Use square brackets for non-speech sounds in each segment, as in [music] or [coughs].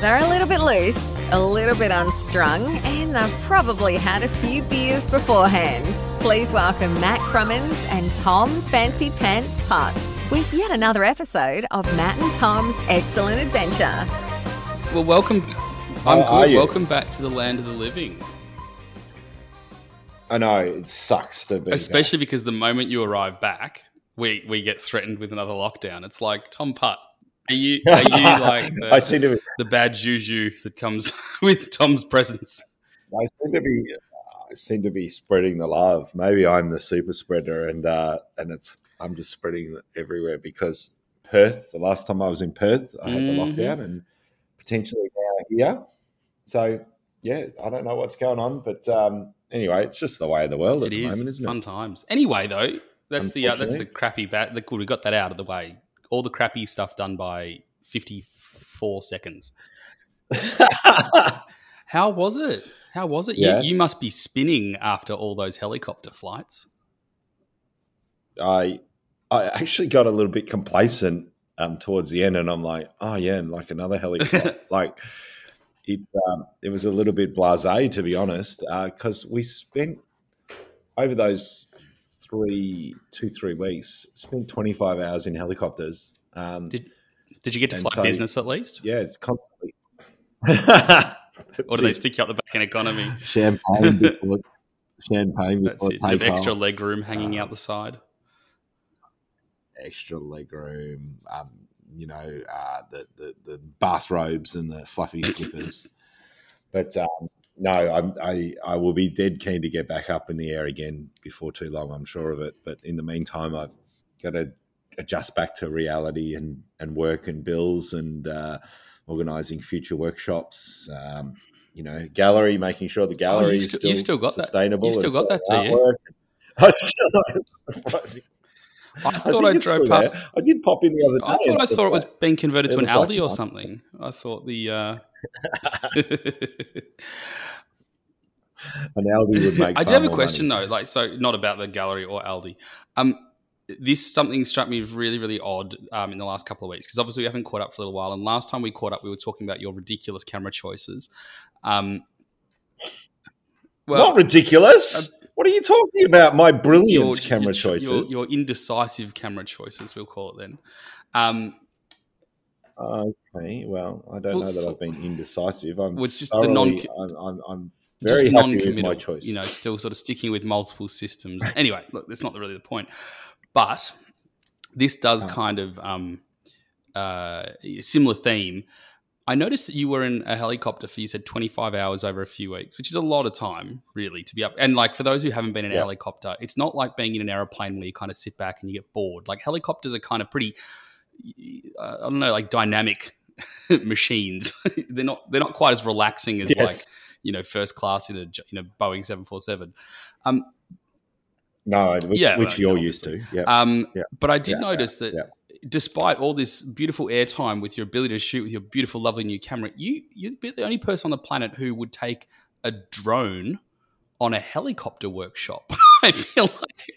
They're a little bit loose, a little bit unstrung, and they've probably had a few beers beforehand. Please welcome Matt Krumins and Tom Fancy Pants Putt with yet another episode of Matt and Tom's Excellent Adventure. Well, welcome. I'm are good. you? Welcome back to the land of the living. I know it sucks to be Especially because the moment you arrive back, we we get threatened with another lockdown. It's like Tom Putt. Are you [laughs] are you like the, I seem to be. the bad juju that comes [laughs] with Tom's presence? I seem to be. I seem to be spreading the love. Maybe I'm the super spreader, and uh, and it's I'm just spreading everywhere because Perth. The last time I was in Perth, I had Mhm. the lockdown, and potentially now here. So yeah, I don't know what's going on, but um, anyway, it's just the way of the world at It the is moment, isn't fun it? times. Anyway, though, that's the uh, that's the crappy bat. The, we got that out of the way. All the crappy stuff done by fifty four seconds. [laughs] How was it? How was it? Yeah. You, you must be spinning after all those helicopter flights. I I actually got a little bit complacent um, towards the end, and I'm like, oh yeah, and like another helicopter. [laughs] like it, um, it was a little bit blasé to be honest, because we spent over those three, two, three weeks, spent 25 hours in helicopters. Um, Did Did you get to fly so- business at least? yeah, it's constantly. Or do they [laughs] stick you up the back in economy? champagne [laughs] before champagne That's it. Bit of takeoff? extra leg room hanging Um, out the side. extra leg room, um, you know, uh, the, the the bathrobes and the fluffy slippers. [laughs] But um, no, I'm, I I will be dead keen to get back up in the air again before too long. I'm sure of it. But in the meantime, I've got to adjust back to reality and and work and bills and uh, organising future workshops. Um, you know, gallery, making sure the gallery is sti- still, Oh, you still got that. sustainable. You still got that, do you? artwork. [laughs] I still. I thought think I drove still there. past. I did pop in the other day. I thought I saw it was being converted it to an like Aldi or something. I thought the. Uh... [laughs] [laughs] an Aldi would make. [laughs] I do have a question money. though, like so not about the gallery or Aldi. Um, this something struck me as really really odd um, in the last couple of weeks because obviously we haven't caught up for a little while, and last time we caught up, we were talking about your ridiculous camera choices. Um, well, Not ridiculous. what are you talking about? My brilliant your- camera your- choices. your, your indecisive camera choices, we'll call it then. Um, okay, well, I don't Well, know that I've been indecisive. I'm Well, it's just the non- I'm, I'm, I'm very just happy with non-committal, my choice. You know, still sort of sticking with multiple systems. [laughs] Anyway, look, that's not really the point. But this does Oh. kind of um, uh, similar theme. I noticed that you were in a helicopter for you said 25 hours over a few weeks, which is a lot of time, really, to be up. And like for those who haven't been in a helicopter, it's not like being in an aeroplane where you kind of sit back and you get bored. Like helicopters are kind of pretty, uh, I don't know, like dynamic [laughs] machines. [laughs] they're not they're not quite as relaxing as like yes. You know first class in a in a Boeing seven four seven. Um, no, which, Yeah, which you're yeah, used to. Yeah. um, Yeah. but I did Yeah, notice that despite all this beautiful airtime with your ability to shoot with your beautiful, lovely new camera, you you'd be the only person on the planet who would take a drone on a helicopter workshop. [laughs] I feel like.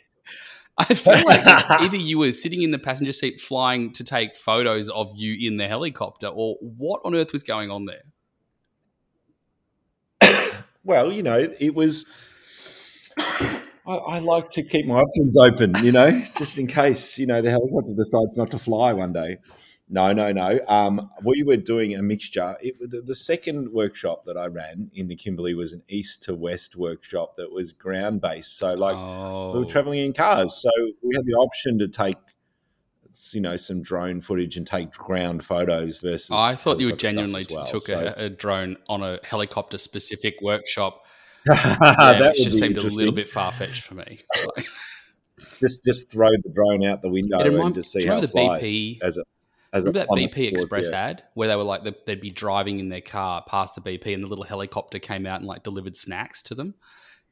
I feel like [laughs] either you were sitting in the passenger seat flying to take photos of you in the helicopter, or what on earth was going on there? Well, you know, it was. I, I like to keep my options open, you know, [laughs] just in case you know the helicopter decides not to fly one day. No, no, no. Um, we were doing a mixture. It, the, the second workshop that I ran in the Kimberley was an east to west workshop that was ground based. So, like, oh, we were traveling in cars, so we had the option to take, you know, some drone footage and take ground photos versus. I thought you stuff genuinely well. took So- a, a drone on a helicopter specific workshop. [laughs] that yeah, which just seemed a little bit far fetched for me. [laughs] Just just throw the drone out the window It remind- and just see how it flies BP as a as Remember that BP Express the- ad where they were like the, they'd be driving in their car past the BP and the little helicopter came out and like delivered snacks to them.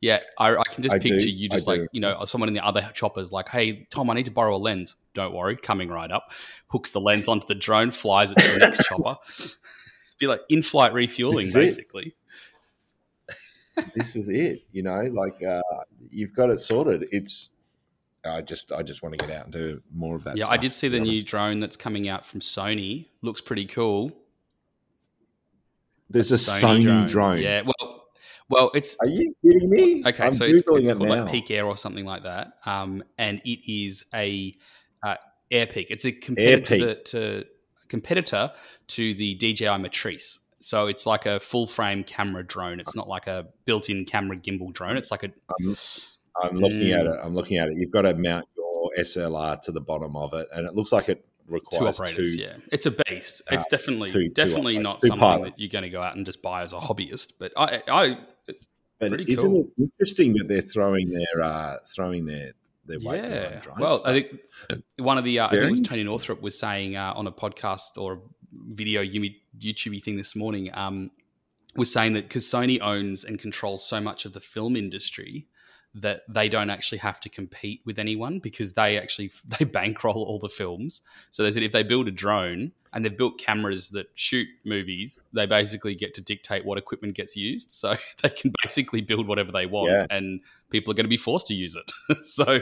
Yeah, I, I can just I picture do, you I just like do. you know someone in the other choppers like, hey Tom, I need to borrow a lens. Don't worry, coming right up. Hooks the lens onto the drone, flies it to the next chopper. [laughs] Be like in-flight refueling, This basically. [laughs] this is it. You know, like uh, you've got it sorted. It's I just I just want to get out and do more of that. Yeah, I did see the be new drone that's coming out from Sony. Looks pretty cool. There's a, Sony, drone. Yeah, well, well, it's Are you kidding me? okay. I'm so it's, Googling it's it called now. like Peak Air or something like that, um, and it is a uh, Air Peak. It's a competitor Peak. to competitor to the DJI Matrice. So it's like a full frame camera drone. It's not like a built-in camera gimbal drone. It's like a I'm, I'm looking at Mm. it. I'm looking at it. You've got to mount your SLR to the bottom of it, and it looks like it requires two. operators. yeah, it's a beast. It's uh, definitely two- two definitely not two something pilots. that you're going to go out and just buy as a hobbyist. But I, I But Pretty isn't cool. it interesting that they're throwing their uh, throwing their their weight yeah. Well, I think one of the uh, I think it was Tony Northrup was saying uh, on a podcast or a video YouTube thing this morning. Um, was saying that because Sony owns and controls so much of the film industry that they don't actually have to compete with anyone because they actually [laughs] they bankroll all the films. So they said if they build a drone and they've built cameras that shoot movies, they basically get to dictate what equipment gets used. So [laughs] they can basically build whatever they want, Yeah. and people are going to be forced to use it. [laughs] so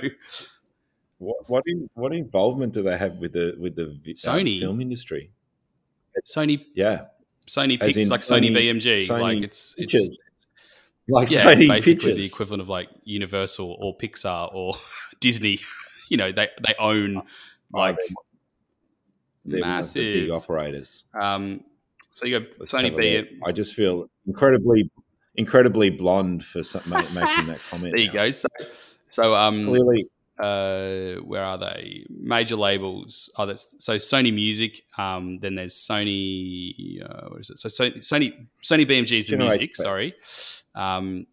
what what, in, what involvement do they have with the with the uh, Sony. film industry? Sony Yeah, Sony picks like Sony, Sony- BMG, Sony like it's it's pictures. Like yeah, Sony it's basically pictures. the equivalent of like Universal or Pixar or [laughs] Disney. You know, they they own Oh, like they're one of the big operators. Um, so you go Let's Sony have a B. look. I just feel incredibly incredibly blonde for some, [laughs] making that comment. There you now. go. So, so um, Clearly, uh, where are they? Major labels. Oh, that's so Sony Music. Um, then there's Sony. Uh, what is it? So Sony Sony, Sony BMG is the music. Sorry. Um,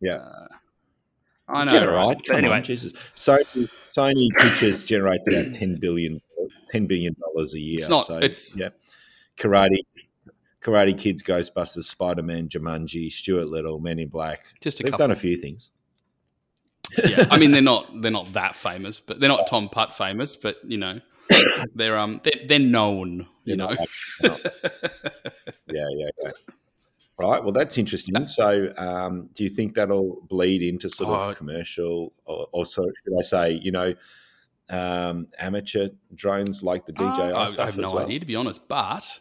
Yeah. uh, I know. get it right? Come anyway, on, Jesus. Sony Sony Pictures generates about ten billion ten billion dollars a year. It's not- So, it's- yeah. Karate, Karate Kids, Ghostbusters, Spider Man, Jumanji, Stuart Little, Men in Black. just a They've couple. done a few things. yeah, I mean they're not they're not that famous, but they're not Tom Putt famous, but you know they're um they're, they're known. You They're know, not like- [laughs] Yeah, yeah, yeah. Right. Well, that's interesting. So, um, do you think that'll bleed into sort of Oh. commercial, or, or so should I say, you know, um, amateur drones like the DJI Uh, stuff I have no well? idea to be honest, but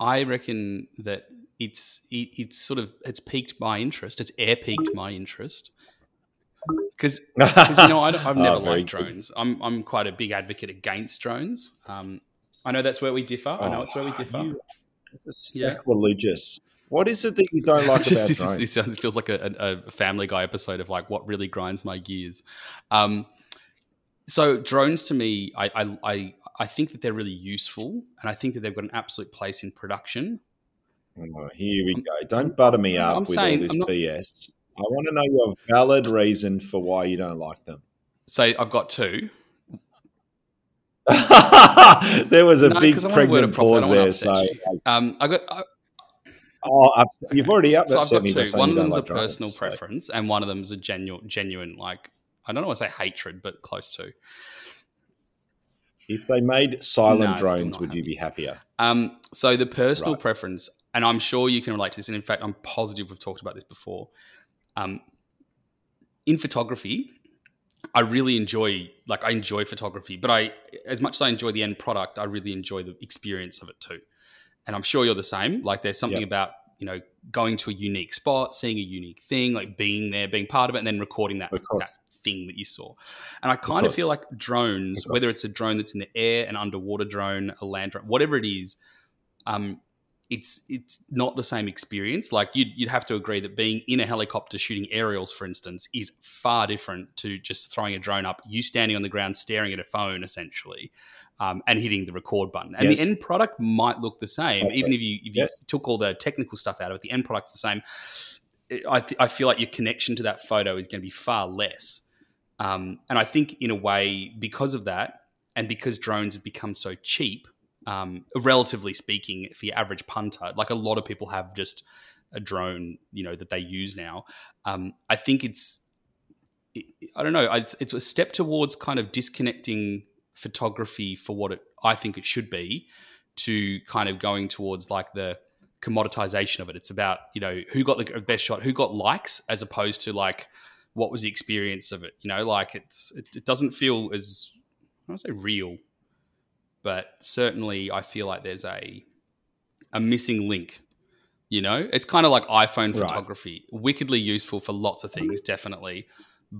I reckon that it's it, it's sort of it's piqued my interest. It's air piqued my interest because you know I don't, [laughs] I've Oh, never very liked drones. I'm I'm quite a big advocate against drones. Um, I know that's where we differ. I know it's where we Oh, differ. you- Yeah. sacrilegious. What is it that you don't like [laughs] Just about this, is, drones? this sounds, feels like a, a, Family Guy episode of like what really grinds my gears. Um, so drones to me, I, I I I think that they're really useful, and I think that they've got an absolute place in production. Oh, here we go. Don't butter me up I'm with saying- all this not- BS. I want to know your valid reason for why you don't like them. So I've got two. [laughs] there was a No, big 'cause I wanna word it pregnant pause there. So. Um, I got I, oh, you've already so I've got two. One of them's like a personal so- preference, and one of them's a genuine genuine like I don't want to say hatred, but close to. If they made silent No, drones, would you be happier? Um, so the personal Right. preference, and I'm sure you can relate to this, and in fact, I'm positive we've talked about this before. Um, in photography, I really enjoy, like, I enjoy photography, but I, as much as I enjoy the end product, I really enjoy the experience of it too. And I'm sure you're the same. Like, there's something Yep. about you know going to a unique spot, seeing a unique thing, like being there, being part of it, and then recording that, that thing that you saw. And I kind of, course. feel like drones, whether it's a drone that's in the air, an underwater drone, a land drone, whatever it is, um, it's it's not the same experience. Like you'd you'd have to agree that being in a helicopter shooting aerials, for instance, is far different to just throwing a drone up, you standing on the ground staring at a phone essentially, um, and hitting the record button. And Yes. the end product might look the same, Okay. even if you if you Yes. took all the technical stuff out of it. The end product's the same. I th- I feel like your connection to that photo is going to be far less. Um, and I think in a way because of that, and because drones have become so cheap, um, relatively speaking, for your average punter, like a lot of people have just a drone, you know, that they use now. Um, I think it's, it, I don't know, it's, it's a step towards kind of disconnecting photography for what it, I think it should be, to kind of going towards like the commoditization of it. It's about you know who got the best shot, who got likes, as opposed to like what was the experience of it. You know, like it's it, it doesn't feel as I don't say real, but certainly I feel like there's a a missing link You know, it's kind of like iPhone Right. photography, wickedly useful for lots of things, definitely.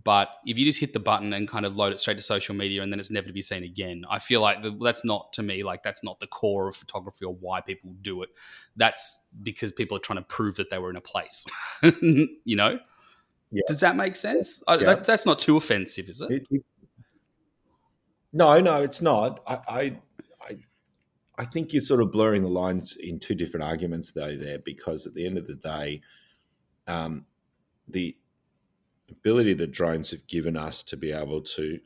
But if you just hit the button and kind of load it straight to social media and then it's never to be seen again, I feel like that's not to me like that's not the core of photography or why people do it. That's because people are trying to prove that they were in a place. [laughs] you know, Yeah. does that make sense? I, that, that's not too offensive, is it? It- it- no, no, it's not. I, I, I, I think you're sort of blurring the lines in two different arguments, though. There, because at the end of the day, um, the ability that drones have given us to be able to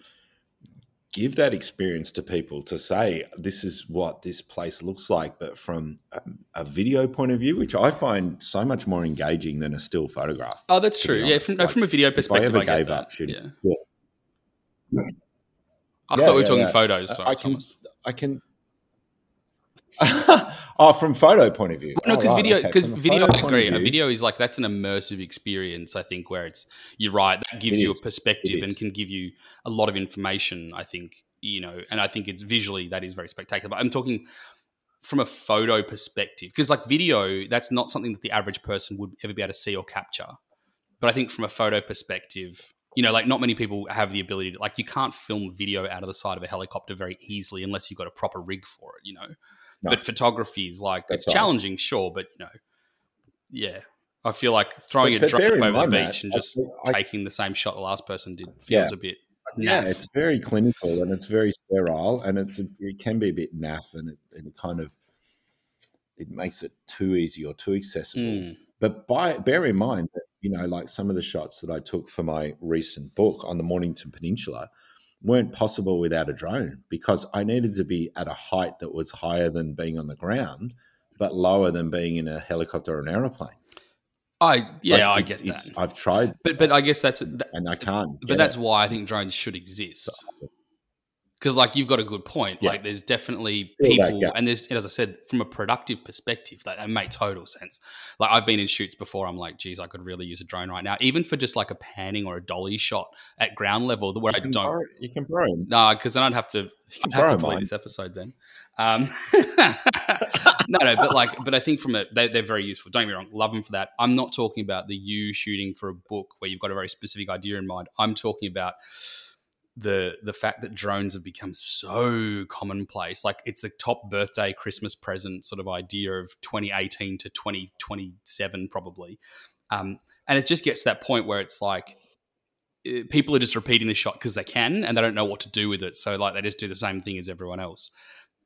give that experience to people to say this is what this place looks like, but from a, a video point of view, which I find so much more engaging than a still photograph. Oh, that's true. Yeah, from, Like, from a video I perspective, ever I, gave that. up Yeah. yeah. I Yeah, thought we were yeah, talking photos. Sorry, I can, Thomas. I can. [laughs] oh, from photo point of view. No, Oh, because right, video, because a video, I agree. A video is like that's an immersive experience. I think where it's you're right. That gives It you a perspective and is. can give you a lot of information. I think you know, and I think it's visually that is very spectacular. But I'm talking from a photo perspective because like video, that's not something that the average person would ever be able to see or capture. But I think from a photo perspective, you know, like not many people have the ability to like you can't film video out of the side of a helicopter very easily unless you've got a proper rig for it, you know. No. But photography is like That's it's right. challenging, sure, but you know, yeah. I feel like throwing But- a but drone over the beach Matt, and just I- taking the same shot the last person did Yeah. feels a bit Yeah, naff. it's very clinical and it's very sterile and it's a, it can be a bit naff and it, and it kind of it makes it too easy or too accessible. Mm. But by, bear in mind that you know, like some of the shots that I took for my recent book on the Mornington Peninsula weren't possible without a drone because I needed to be at a height that was higher than being on the ground, but lower than being in a helicopter or an aeroplane. I yeah, Like, I get it's- that. I've tried, But but I guess that's that, and I can't. but that's it. why I think drones should exist. Because like you've got a good point. Yeah. Like there's definitely people, and there's as I said, from a productive perspective, that, that makes total sense. Like I've been in shoots before. I'm like, geez, I could really use a drone right now, even for just like a panning or a dolly shot at ground level, where I don't. borrow- you can borrow. No, because then I'd have to, I'd have to delete mine. this episode then. Um, [laughs] no, no, but like, but I think from a they, they're very useful. Don't get me wrong, love them for that. I'm not talking about the you shooting for a book where you've got a very specific idea in mind. I'm talking about the the fact that drones have become so commonplace. Like it's the top birthday Christmas present sort of idea of 2018 to 2027 probably, um, and it just gets to that point where it's like uh, people are just repeating the shot because they can and they don't know what to do with it. So like they just do the same thing as everyone else.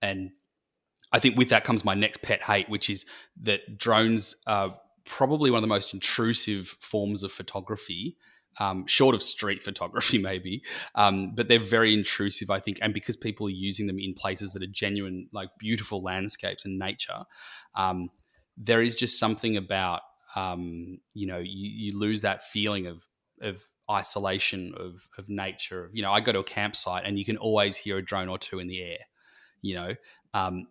And I think with that comes my next pet hate, which is that drones are probably one of the most intrusive forms of photography. Um, short of street [laughs] photography, maybe, um, but they're very intrusive, I think, and because people are using them in places that are genuine, like beautiful landscapes and nature, um, there is just something about um, you know you, you lose that feeling of of isolation of of nature. You know, I go to a campsite and you can always hear a drone or two in the air. You know, um,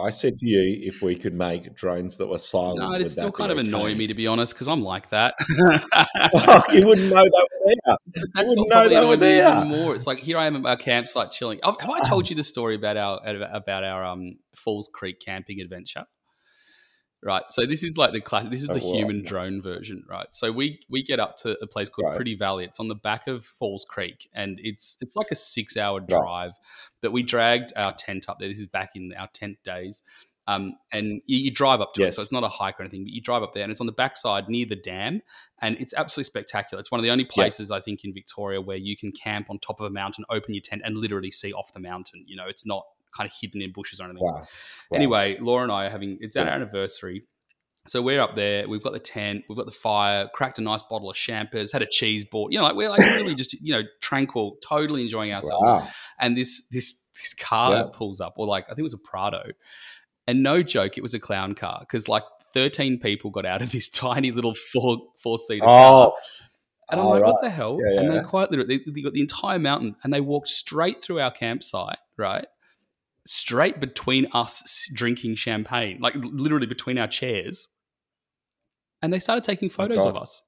I said to you, if we could make drones that were silent, no, would still kind of okay? annoying me to be honest because I'm like that. [laughs] Oh, you wouldn't know that were there. [laughs] That's know probably they were me there. even more. It's like here I am at our campsite chilling. Have have I told you the story about our about our um, Falls Creek camping adventure? Right. So this is like the class. This is Oh, the wow. human drone version, right? So we we get up to a place called Right. Pretty Valley. It's on the back of Falls Creek, and it's it's like a six hour drive. But we dragged our tent up there. This is back in our tent days. Um, and you, you drive up to it, so it's not a hike or anything. But you drive up there, and it's on the backside near the dam, and it's absolutely spectacular. It's one of the only places I think in Victoria where you can camp on top of a mountain, open your tent, and literally see off the mountain. You know, it's not kind of hidden in bushes or anything. Wow. Wow. Anyway, Laura and I are having it's our Yeah. anniversary. So we're up there. We've got the tent. We've got the fire. Cracked a nice bottle of champers. Had a cheese board. You know, like we're like really just you know tranquil, totally enjoying ourselves. Wow. And this this this car Yeah. pulls up, or like I think it was a Prado, and no joke, it was a clown car because like thirteen people got out of this [laughs] tiny little four four seater oh. car. Oh, And I'm Oh, like, right. what the hell? Yeah, And they quite literally, they, they got the entire mountain and they walked straight through our campsite, right? Straight between us drinking champagne, like literally between our chairs. And they started taking oh photos God. of us.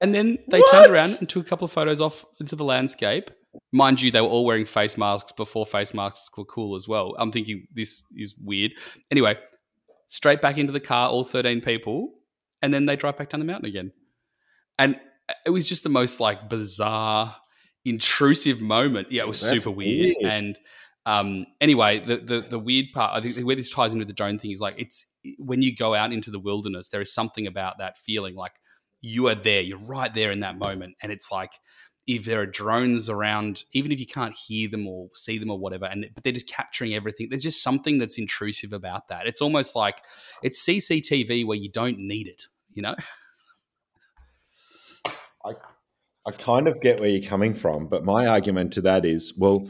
And then they What? turned around and took a couple of photos off into the landscape. Mind you, they were all wearing face masks before face masks were cool as well. I'm thinking this is weird. Anyway, straight back into the car, all 13 people, and then they drive back down the mountain again. And uh, it was just the most like bizarre, intrusive moment. Yeah, it was That's super weird. weird. And um, anyway, the, the the weird part, I think where this ties into the drone thing is like it's when you go out into the wilderness, there is something about that feeling like you are there, you're right there in that moment, and it's like if there are drones around, even if you can't hear them or see them or whatever, and but they're just capturing everything. There's just something that's intrusive about that. It's almost like it's CCTV where you don't need it. You know? [laughs] I, I kind of get where you're coming from, but my argument to that is, well,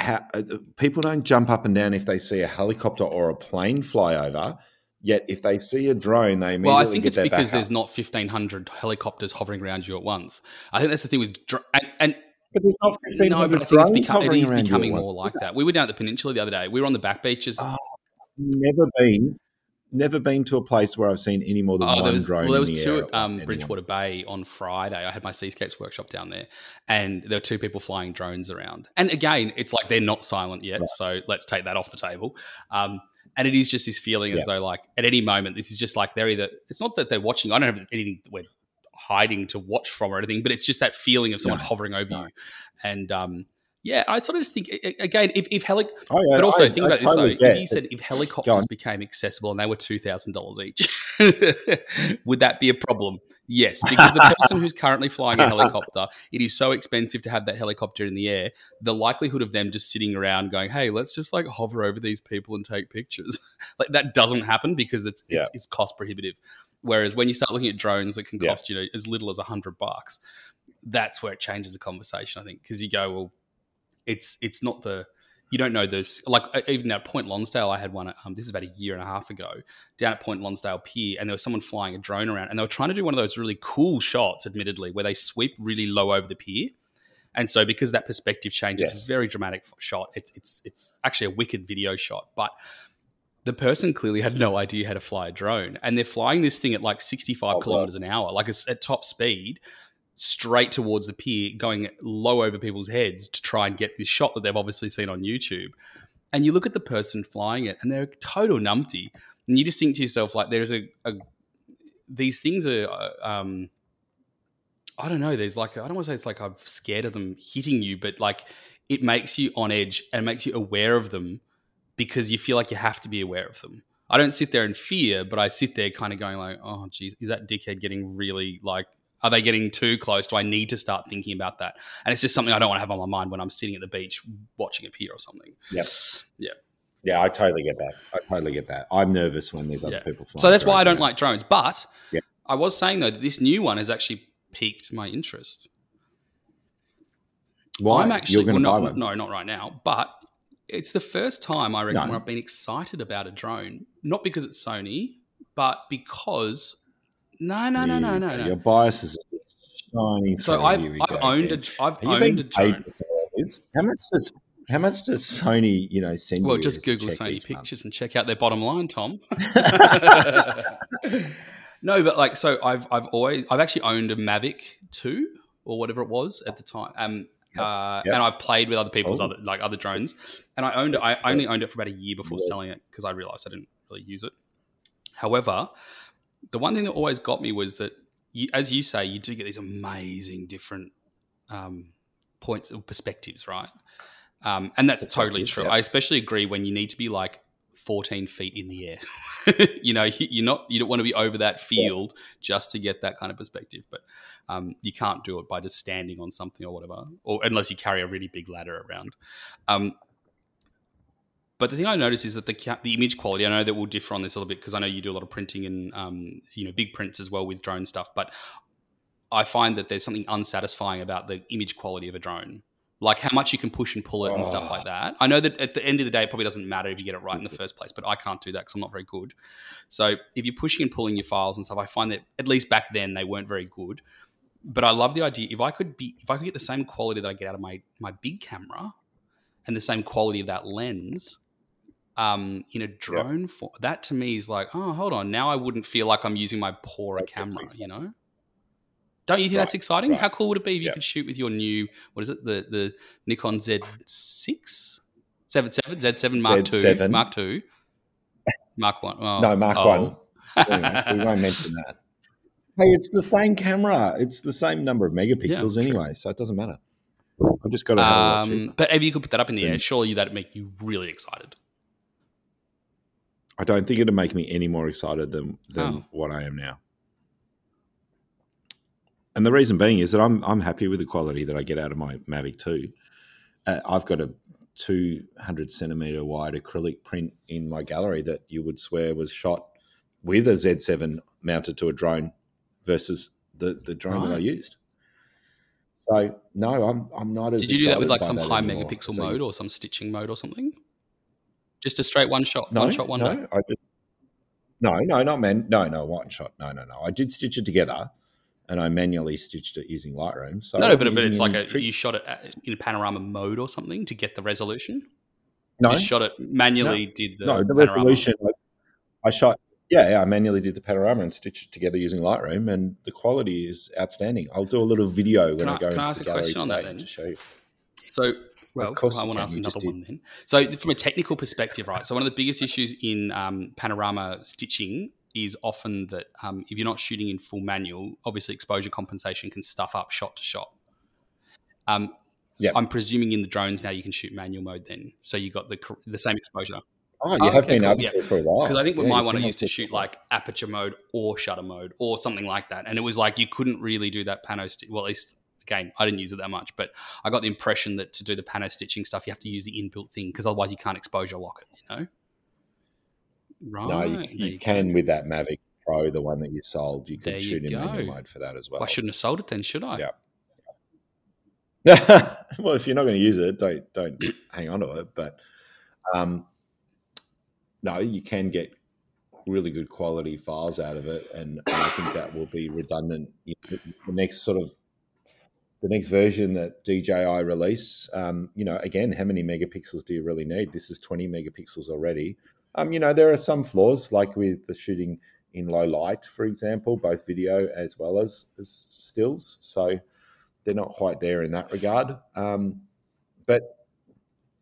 how, uh, people don't jump up and down if they see a helicopter or a plane fly over. Yet, if they see a drone, they immediately Well, I think get it's because there's up. not 1,500 helicopters hovering around you at once. I think that's the thing with dr- and, and But there's not no, 1,500 but I think it's drones become, it hovering is around you becoming more like that. We were down at the peninsula the other day. We were on the back beaches. Oh, Never been, never been to a place where I've seen any more than Oh, one there was, drone. well, there was the two at um. Bridgewater Bay on Friday. I had my Seascapes workshop down there, and there were two people flying drones around. And again, it's like they're not silent yet, Right. so let's take that off the table. Um, and it is just this feeling as though, like, at any moment, this is just like they're either. It's not that they're watching. I don't have anything we're hiding to watch from or anything, but it's just that feeling of someone No, hovering over no. you. And um, yeah, I sort of just think again, if if heli- Oh, yeah, but also I- think I about totally this though. If you said if helicopters on. became accessible and they were two thousand dollars each, [laughs] would that be a problem? Yes, because the person who's currently flying a helicopter, it is so expensive to have that helicopter in the air. The likelihood of them just sitting around going, "Hey, let's just like hover over these people and take pictures," [laughs] like that doesn't happen because it's it's, it's cost prohibitive. Whereas when you start looking at drones that can Yeah. cost you know as little as a hundred bucks, that's where it changes the conversation. I think because you go, well, it's it's not the you don't know those like even at Point Lonsdale I had one um, this is about a year and a half ago down at Point Lonsdale Pier and there was someone flying a drone around and they were trying to do one of those really cool shots admittedly where they sweep really low over the pier. And so because that perspective change it's a very dramatic shot. It's it's it's actually a wicked video shot but the person clearly had no idea how to fly a drone and they're flying this thing at like 65 Oh, God. kilometers an hour like it's at top speed straight towards the pier, going low over people's heads to try and get this shot that they've obviously seen on YouTube. And you look at the person flying it, and they're a total numpty, and you just think to yourself, like, there's a, a these things are, uh, um, I don't know. There's like I don't want to say it's like I'm scared of them hitting you, but like it makes you on edge and makes you aware of them because you feel like you have to be aware of them. I don't sit there in fear, but I sit there kind of going like, oh, geez, is that dickhead getting really like? Are they getting too close? Do I need to start thinking about that? And it's just something I don't want to have on my mind when I'm sitting at the beach watching a pier or something. Yep. Yeah. Yeah, I totally get that. I totally get that. I'm nervous when there's other Yeah. people flying. So that's why I don't like drones. But Yeah. I was saying though that this new one has actually piqued my interest. Why? I'm actually You're going to well, buy not, one? No, not right now. But it's the first time I reckon No. where I've been excited about a drone. Not because it's Sony, but because no, no, no, no, no, no. Your bias is shining. So. I've I've owned a again. I've owned a drone. to say this? How much does how much does Sony, you know, send Well, just Google Sony each month? Pictures and check out their bottom line, Tom. [laughs] [laughs] no, but like, so I've I've always I've actually owned a Mavic two or whatever it was at the time. Um, Yep. uh, Yep. and I've played with other people's Oh. other like other drones, and I owned it. I only owned it for about a year before Yeah. selling it because I realized I didn't really use it. However, the one thing that always got me was that, you, as you say, you do get these amazing different um, points of perspectives, right? Um, and that's totally true. yeah. I especially agree when you need to be like 14 feet in the air. [laughs] you know, you- you're not you don't want to be over that field just to get that kind of perspective, but um, you can't do it by just standing on something or whatever, or unless you carry a really big ladder around. Um, but the thing I noticed is that the ca- the image quality. I know that will differ on this a little bit because I know you do a lot of printing and um, you know big prints as well with drone stuff. But I find that there's something unsatisfying about the image quality of a drone, like how much you can push and pull it and stuff Oh. like that. I know that at the end of the day, it probably doesn't matter if you get it right in the first place, but I can't do that because I'm not very good. So if you're pushing and pulling your files and stuff, I find that at least back then they weren't very good. But I love the idea if I could be if I could get the same quality that I get out of my my big camera and the same quality of that lens um, in a drone form, that to me is like, oh, hold on, now I wouldn't feel like I'm using my poorer That's camera, exciting. you know? Don't you think that's exciting? right. How cool would it be if you could shoot with your new what is it the the Nikon Z6 77 Z7 Mark II Z7. Mark II Mark One. Oh, No, Mark oh. One. Anyway, we [laughs] won't mention that. Hey, it's the same camera. It's the same number of megapixels true. anyway, so it doesn't matter. I've just got to have a watch Um, but if you could put that up in the air, surely that'd make you really excited. I don't think it'd make me any more excited than than Oh. what I am now. And the reason being is that I'm I'm happy with the quality that I get out of my Mavic 2. Uh, I've got a 200 centimeter wide acrylic print in my gallery that you would swear was shot with a Z7 mounted to a drone versus the the drone that I used. So no, I'm I'm not as. Did you do that with like some high anymore. megapixel So- mode or some stitching mode or something? Just a straight one shot, No, one shot, one no, I just, no, no, not man, no, no, one shot, no, no, no. I did stitch it together, and I manually stitched it using Lightroom. So I No, no, but, but it's like a you shot it at- in panorama mode or something to get the resolution. No, You shot it manually. Did the no, the panorama. resolution. I, I shot. Yeah, yeah, I manually did the panorama and stitched it together using Lightroom, and the quality is outstanding. I'll do a little video when Can I, I- go can I ask the a gallery question on that then? to show you. So, well, of course I want to ask another one then. So, from a technical perspective, right? So, one of the biggest issues in um, panorama stitching is often that um, if you're not shooting in full manual, obviously exposure compensation can stuff up shot to shot. Um, Yep. I'm presuming in the drones now you can shoot manual mode then, so you got the the same exposure. Oh, you Oh, have okay, been cool, able yeah. for a while. Because I think with Yeah, my one, I used to shoot like aperture mode or shutter mode or something like that, and it was like you couldn't really do that pano. Sti- well, at least again, I didn't use it that much, but I got the impression that to do the pano stitching stuff, you have to use the inbuilt thing because otherwise you can't expose your locket, You know? Right. No, you, you you can go. with that Mavic Pro, the one that you sold. You There can you shoot in manual mode for that as well. Well, I shouldn't have sold it then, should I? Yeah. [laughs] well, if you're not going to use it, don't don't [coughs] hang on to it. But um, no, you can get really good quality files out of it, and I think that will be redundant. You know, The next sort of the next version that DJI release, um, you know, again, how many megapixels do you really need? This is 20 megapixels already. Um, you know, there are some flaws, like with the shooting in low light, for example, both video as well as, as stills. So they're not quite there in that regard. Um, but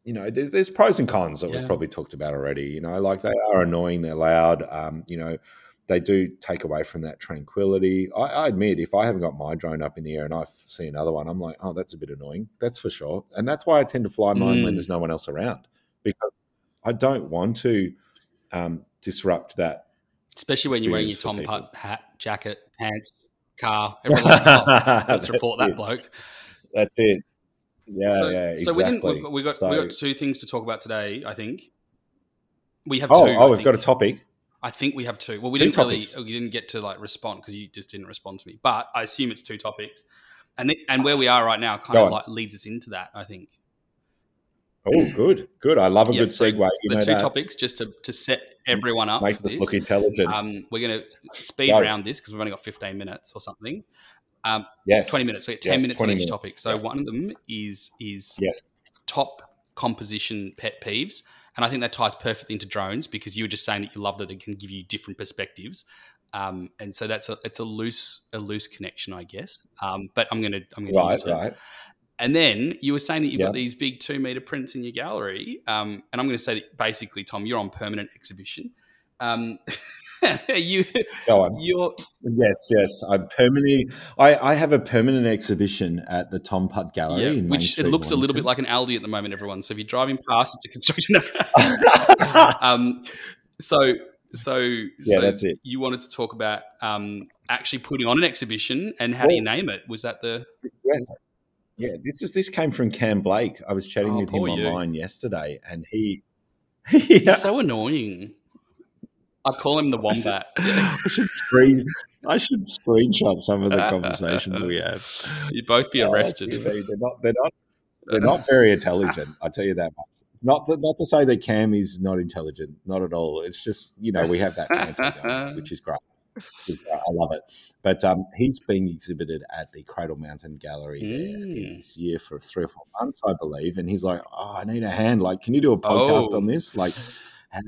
you know, there's there's pros and cons that we've probably talked about already. You know, like they are annoying, they're loud. Um, you know, they do take away from that tranquility. I, I admit, if I haven't got my drone up in the air and I see another one, I'm like, oh, that's a bit annoying. That's for sure. And that's why I tend to fly mine Mm. when there's no one else around because I don't want to um, disrupt that. Especially when you're wearing your Tom Putt hat, jacket, pants, car. Like, oh, [laughs] let's report that it. bloke. That's it. Yeah, so, yeah, so we didn't. We've got, we got, So- we got two things to talk about today. I think we have oh, two. oh, I we've got a topic. I think we have two. Well, we Two didn't topics. really. We didn't get to like respond because you just didn't respond to me. But I assume it's two topics, and the, and where we are right now kind Go of on. like leads us into that. I think Oh, good, good. I love a Yeah, good so segue. You the two topics just to to set everyone up. makes us this. look intelligent. Um, we're going to speed Go. around this because we've only got 15 minutes or something. Um, yes, 20 minutes. We get 10 Yes, minutes on each minutes. topic. So one of them is is Yes, top composition pet peeves. And I think that ties perfectly into drones because you were just saying that you love that it can give you different perspectives. Um, and so that's a it's a loose a loose connection, I guess. Um, but I'm gonna I'm gonna right, it. right. And then you were saying that you've Yeah. got these big two meter prints in your gallery. Um, and I'm going to say that basically, Tom, you're on permanent exhibition. [laughs] [laughs] You Go on. you're Yes, yes. I'm permanently. I, I have a permanent exhibition at the Tom Putt Gallery. yeah, which it Street, looks a little bit like an Aldi at the moment, everyone. So if you're driving past, it's a construction. [laughs] um, so so Yeah, so that's it. You wanted to talk about um, actually putting on an exhibition and how do you name it? Was that the yeah, yeah. This is this came from Cam Blake. I was chatting Oh, with him poor you. online yesterday, and he. [laughs] yeah, He's so annoying. I call him the wombat. [laughs] I should screen. I should screenshot some of the [laughs] conversations we have. You'd both be Oh, arrested. me, they're not. They're not. They're not very intelligent. I tell you that much. Not to, not to say that Cam is not intelligent. Not at all. It's just you know we have that banter which is great. Which is great. I love it. But um, he's being exhibited at the Cradle Mountain Gallery Mm. this year for three or four months, I believe. And he's like, "Oh, I need a hand. Like, can you do a podcast Oh. on this? Like, how,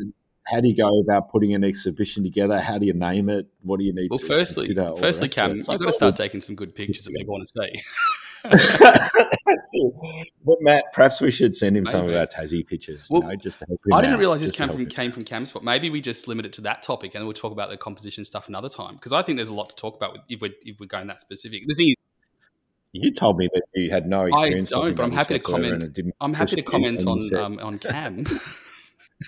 how do you go about putting an exhibition together? How do you name it? What do you need Well, to firstly, consider? Firstly, Cam, you've got to start taking some good pictures that people want to see. [laughs] That's it. But Matt, perhaps we should send him some of our Tassie pictures. Well, you know, just to help him I didn't out, realize this came from, came from Camspot. Maybe we just limit it to that topic, and we'll talk about the composition stuff another time. Because I think there's a lot to talk about with, if we're if we're going that specific. The thing is, You told me that you had no experience. I don't, but I'm happy to comment. and it didn't I'm happy to comment on um, on Cam.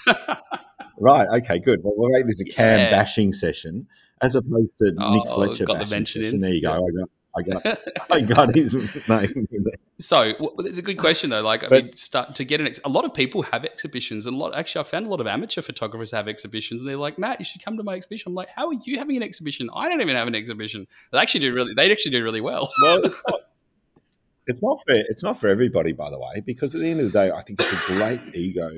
[laughs] Right. Okay. Good. Well, we'll make this a cam Yeah. bashing session as opposed to Nick Oh, Fletcher got bashing session. in. There you go. Yeah. I got. I got. [laughs] I got his name. So well, it's a good question though. Like, I But- mean, start to get an. Ex- a lot of people have exhibitions, and a lot. Actually, I found a lot of amateur photographers have exhibitions, and they're like, "Matt, you should come to my exhibition." I'm like, "How are you having an exhibition? I don't even have an exhibition." They actually do really. They actually do really well. Well, it's [laughs] not. It's not for it's not for everybody, by the way, because at the end of the day, I think it's a great ego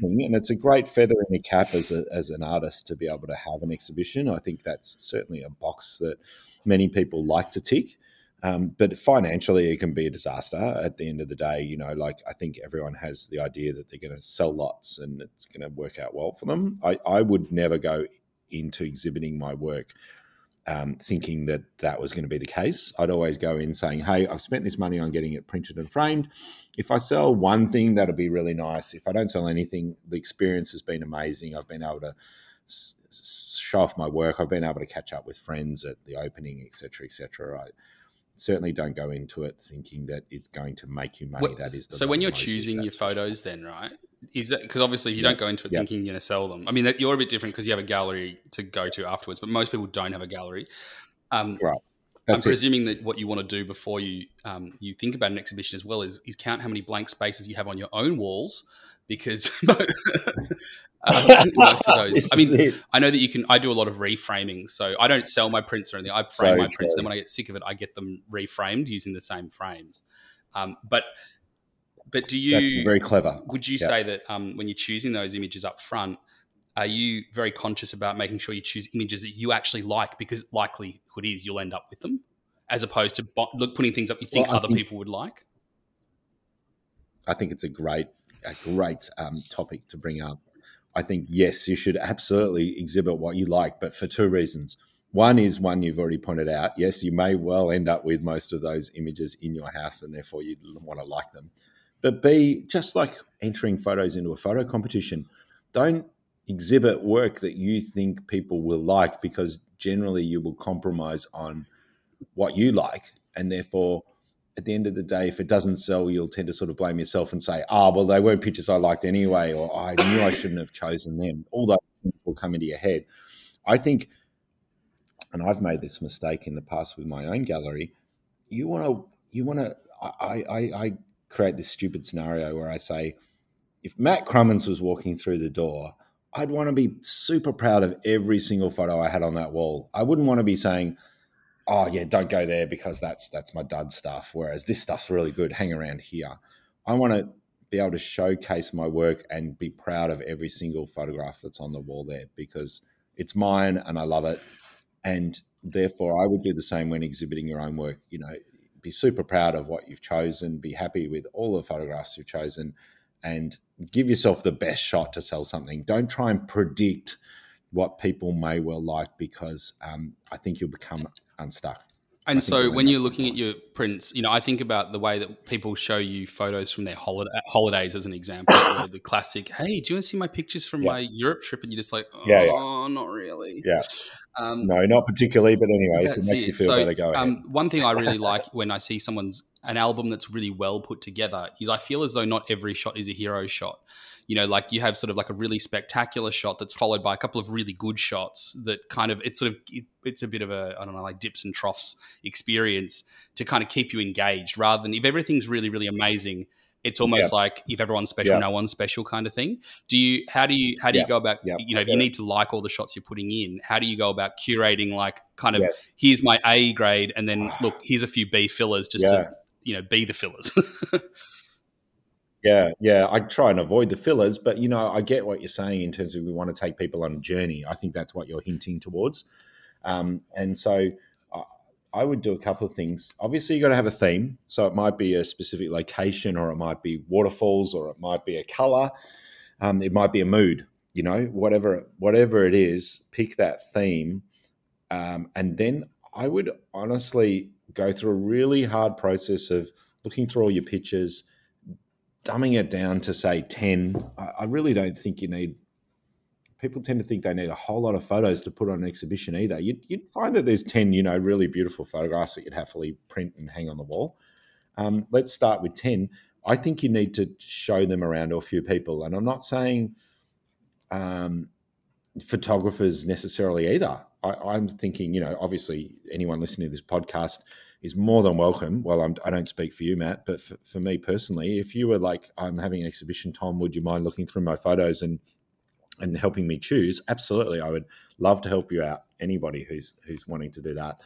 thing, and it's a great feather in your cap as a, as an artist to be able to have an exhibition. I think that's certainly a box that many people like to tick. Um, but financially, it can be a disaster at the end of the day. You know, like I think everyone has the idea that they're going to sell lots and it's going to work out well for them. I, I would never go into exhibiting my work um, thinking that that was going to be the case. I'd always go in saying, "Hey, I've spent this money on getting it printed and framed. If I sell one thing, that'll be really nice. If I don't sell anything, the experience has been amazing. I've been able to show off my work. I've been able to catch up with friends at the opening, etc., etc. certainly don't go into it thinking that it's going to make you money. Wh- that is the so when you're choosing your for sure. photos, then right? Is that because obviously you Yeah. don't go into it Yeah. thinking you're going to sell them? I mean, that, you're a bit different because you have a gallery to go to afterwards, but most people don't have a gallery. Um, Right. I'm That's it. presuming that what you want to do before you um, you think about an exhibition as well is, is count how many blank spaces you have on your own walls, because [laughs] [laughs] um, most of [laughs] those. I mean. I know that you can. I do a lot of reframing, so I don't sell my prints or anything. I frame So my prints. and Then when I get sick of it, I get them reframed using the same frames. Um, but but do you? that's very clever. would you yeah. say that um, when you're choosing those images up front, are you very conscious about making sure you choose images that you actually like? Because likelihood is you'll end up with them, as opposed to bo- look putting things up you think Well, other think- people would like. I think it's a great, a great um, topic to bring up. I think yes, you should absolutely exhibit what you like, but for two reasons. One is one you've already pointed out. Yes, you may well end up with most of those images in your house, and therefore you want to like them. But B, just like entering photos into a photo competition, don't exhibit work that you think people will like because generally you will compromise on what you like, and therefore at the end of the day, if it doesn't sell, you'll tend to sort of blame yourself and say, "Ah, well, they weren't pictures I liked anyway," or "I knew I shouldn't have chosen them." All those things will come into your head. I think, and I've made this mistake in the past with my own gallery. You want to, you want to. I, I, I create this stupid scenario where I say, if Matt Krumins was walking through the door, I'd want to be super proud of every single photo I had on that wall. I wouldn't want to be saying, "Oh yeah, don't go there because that's that's my dud stuff." Whereas this stuff's really good. Hang around here. I want to be able to showcase my work and be proud of every single photograph that's on the wall there because it's mine and I love it. And therefore, I would do the same when exhibiting your own work. You know, be super proud of what you've chosen. Be happy with all the photographs you've chosen, and give yourself the best shot to sell something. Don't try and predict what people may well like because um, I think you'll become unstuck. And so when you're looking at your prints, you know, I think about the way that people show you photos from their holiday, holidays as an example. the classic, hey, do you want to see my pictures from Yeah. my Europe trip? And you're just like, oh, Yeah, yeah. not really. Yeah. Um, No, not particularly, but anyway, if it makes you feel So, better, go ahead. Um, one thing I really like when I see someone's an album that's really well put together is I feel as though not every shot is a hero shot. You know, like you have sort of like a really spectacular shot that's followed by a couple of really good shots that kind of it's sort of it, it's a bit of a I don't know like dips and troughs experience to kind of keep you engaged rather than if everything's really really amazing. It's almost like if everyone's special, Yeah. no one's special kind of thing. Do you? How do you? How do you go about? Yeah. You know, if Yeah. you need to like all the shots you're putting in, how do you go about curating like kind of yes. here's my A grade, and then look, [sighs] here's a few B fillers just Yeah. to you know be the fillers. [laughs] Yeah, yeah. I try and avoid the fillers, but you know, I get what you're saying in terms of we want to take people on a journey. I think that's what you're hinting towards. Um, and so I, I would do a couple of things. Obviously, you got to have a theme. So it might be a specific location, or it might be waterfalls, or it might be a color. Um, it might be a mood. You know, whatever whatever it is, pick that theme, um, and then I would honestly go through a really hard process of looking through all your pictures, dumbing it down to say 10. I, I really don't think you need people tend to think they need a whole lot of photos to put on an exhibition either. You'd, you'd, find that there's 10, you know, really beautiful photographs that you'd happily print and hang on the wall. Um, let's start with 10. I think you need to show them around to a few people. And I'm not saying um, photographers necessarily either. I, am thinking, you know, obviously anyone listening to this podcast is more than welcome. Well, I'm, I do not speak for you, Matt, but for, for me personally, if you were like, I'm having an exhibition, Tom, would you mind looking through my photos and and helping me choose? Absolutely, I would love to help you out. Anybody who's who's wanting to do that,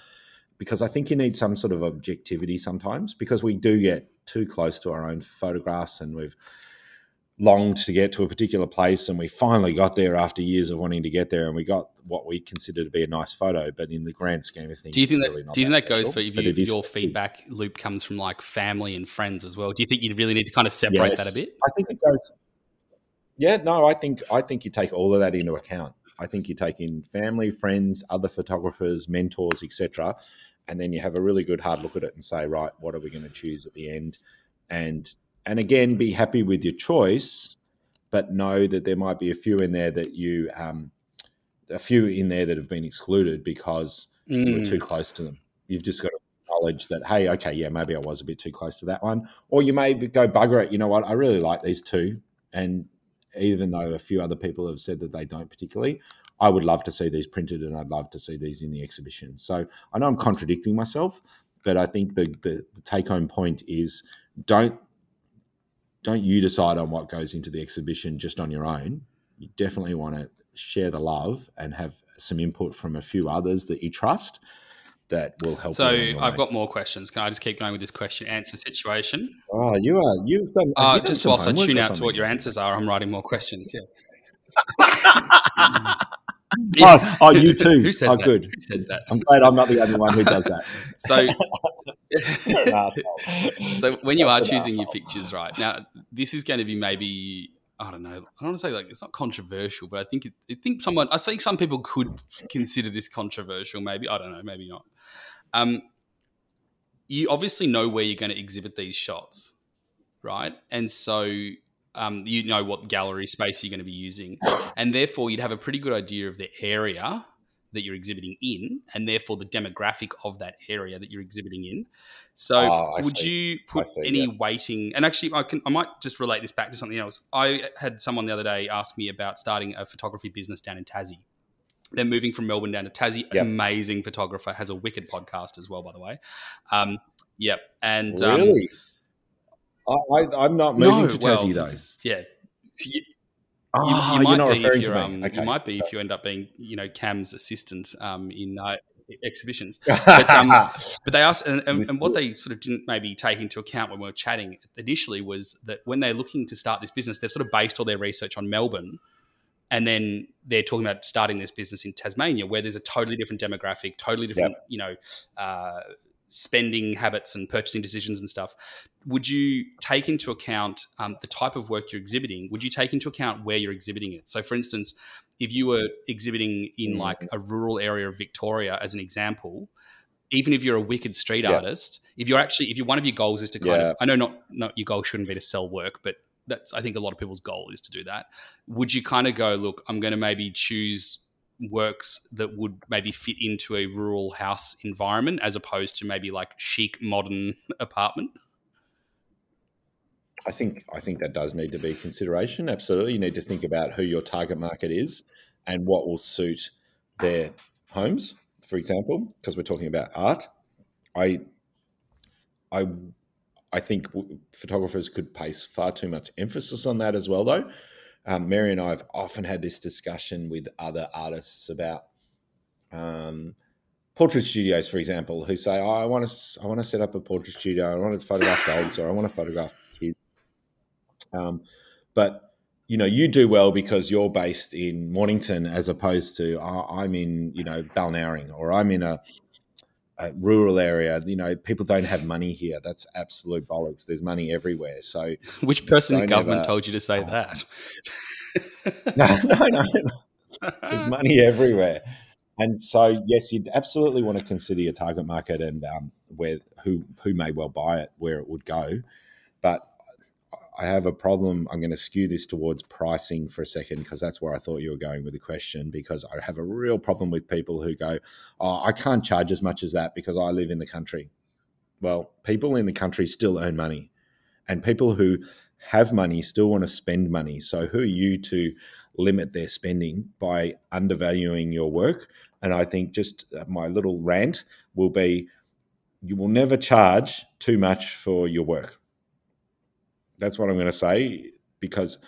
because I think you need some sort of objectivity sometimes, because we do get too close to our own photographs, and we've longed to get to a particular place and we finally got there after years of wanting to get there and we got what we consider to be a nice photo but in the grand scheme of things do you think that really do you think that, that goes for if you, your feedback loop comes from like family and friends as well? Do you think you really need to kind of separate yes, that a bit? I think it goes yeah no i think i think you take all of that into account. I think you take in family friends other photographers mentors etc and then you have a really good hard look at it and say right what are we going to choose at the end? And and again, be happy with your choice, but know that there might be a few in there that you, um, a few in there that have been excluded because mm. you were too mm. close to them. You've just got to acknowledge that, hey, okay, yeah, maybe I was a bit too close to that one. Or you may go bugger it. You know what? I really like these two. And even though a few other people have said that they don't particularly, I would love to see these printed and I'd love to see these in the exhibition. So I know I'm contradicting myself, but I think the, the, the take home point is don't don't you decide on what goes into the exhibition just on your own. You definitely want to share the love and have some input from a few others that you trust that will help. So I've got more questions. Can I just keep going with this question answer situation? Oh, you are you've done. Uh, you've just whilst I tune out to what your answers are, I'm writing more questions. Yeah. [laughs] oh, oh, you [laughs] too. Who said oh, that? good. Who said that? I'm glad I'm not the only one who does that. [laughs] So so when you are choosing your pictures, right now, this is going to be maybe I don't know. I don't want to say like it's not controversial, but I think it, I think someone I think some people could consider this controversial. Maybe I don't know. Maybe not. Um, you obviously know where you're going to exhibit these shots, right? And so um, you know what gallery space you're going to be using, and therefore you'd have a pretty good idea of the area that you're exhibiting in, and therefore the demographic of that area that you're exhibiting in. So, oh, would see. you put see, any yeah. weighting? And actually, I can I might just relate this back to something else. I had someone the other day ask me about starting a photography business down in Tassie. They're moving from Melbourne down to Tassie. Yep. Amazing photographer, has a wicked podcast as well, by the way. Um, yep, and um, really, um, I, am not moving no, to Tassie well, though. Is, yeah, Oh, you, you, might be if you're, um, okay. you might be if you end up being, you know, Cam's assistant um, in uh, exhibitions. [laughs] But, um, but they asked, and, and, and, what they sort of didn't maybe take into account when we were chatting initially was that when they're looking to start this business, they've sort of based all their research on Melbourne, and then they're talking about starting this business in Tasmania, where there's a totally different demographic, totally different, yep. you know. Uh, spending habits and purchasing decisions and stuff, would you take into account um, the type of work you're exhibiting? Would you take into account where you're exhibiting it? So, for instance, if you were exhibiting in mm-hmm. like a rural area of Victoria, as an example, even if you're a wicked street yeah. artist, if you're actually, if you, one of your goals is to kind yeah. of, I know not, not your goal shouldn't be to sell work, but that's, I think a lot of people's goal is to do that. Would you kind of go, look, I'm going to maybe choose works that would maybe fit into a rural house environment as opposed to maybe like chic modern apartment? I think I think that does need to be consideration. Absolutely, you need to think about who your target market is and what will suit their homes. For example, because we're talking about art, I, I, I think photographers could place far too much emphasis on that as well, though. Um, Mary and I have often had this discussion with other artists about um, portrait studios, for example, who say, oh, "I want to, I want to set up a portrait studio. I want to photograph dogs, or I want to photograph kids." Um, but you know, you do well because you're based in Mornington, as opposed to oh, I'm in, you know, Balnarring, or I'm in a, rural area. You know, people don't have money here. That's absolute bollocks. There's money everywhere. So, which person in government ever, told you to say oh. that? no, [laughs] no, no, no. There's money everywhere. And so, yes, you'd absolutely want to consider your target market and um, where who who may well buy it, where it would go, but I have a problem. I'm going to skew this towards pricing for a second because that's where I thought you were going with the question. Because I have a real problem with people who go, "Oh, I can't charge as much as that because I live in the country." Well, people in the country still earn money, and people who have money still want to spend money. So, who are you to limit their spending by undervaluing your work? And I think just uh, my little rant will be you will never charge too much for your work that's what I'm going to say because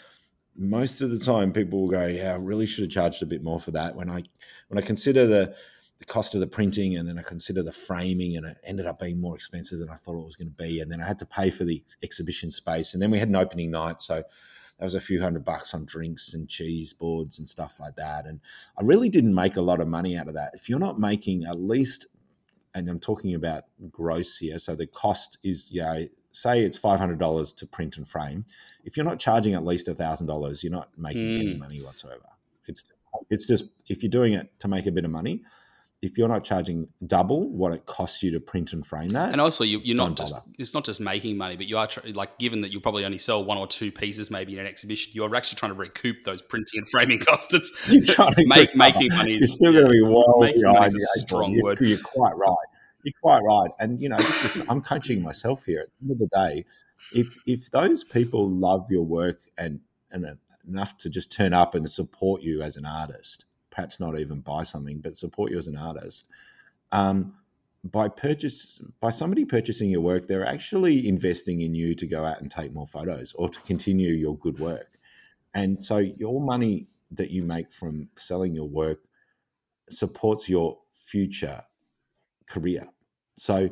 most of the time people will go, "Yeah, I really should have charged a bit more for that." When I when I consider the the cost of the printing and then I consider the framing and it ended up being more expensive than I thought it was going to be, and then I had to pay for the ex- exhibition space, and then we had an opening night, so that was a few hundred bucks on drinks and cheese boards and stuff like that, and I really didn't make a lot of money out of that. If you're not making at least and I'm talking about gross here. So the cost is, yeah, say it's five hundred dollars to print and frame, if you're not charging at least thousand dollars, you're not making mm. any hmm. money whatsoever. It's it's just if you're doing it to make a bit of money, if you're not charging double what it costs you to print and frame that, and also you, are not just it's not just making money, but you are tr- like given that you'll probably only sell one or two pieces maybe in an exhibition, you are actually trying to recoup those printing and framing [laughs] costs. It's you're trying to make, making money. Is, you're still going to be well behind. A strong word. You're quite right. You're quite right, and you know, this is I'm coaching myself here. At the end of the day, if if those people love your work and and enough to just turn up and support you as an artist, perhaps not even buy something, but support you as an artist. Um, by purchase by somebody purchasing your work, they're actually investing in you to go out and take more photos or to continue your good work. And so your money that you make from selling your work supports your future career. So,